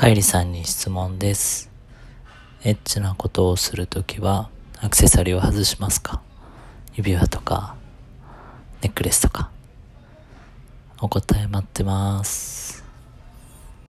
カイリさんに質問です。エッチなことをするときは、アクセサリーを外しますか？指輪とか、ネックレスとか。お答え待ってます。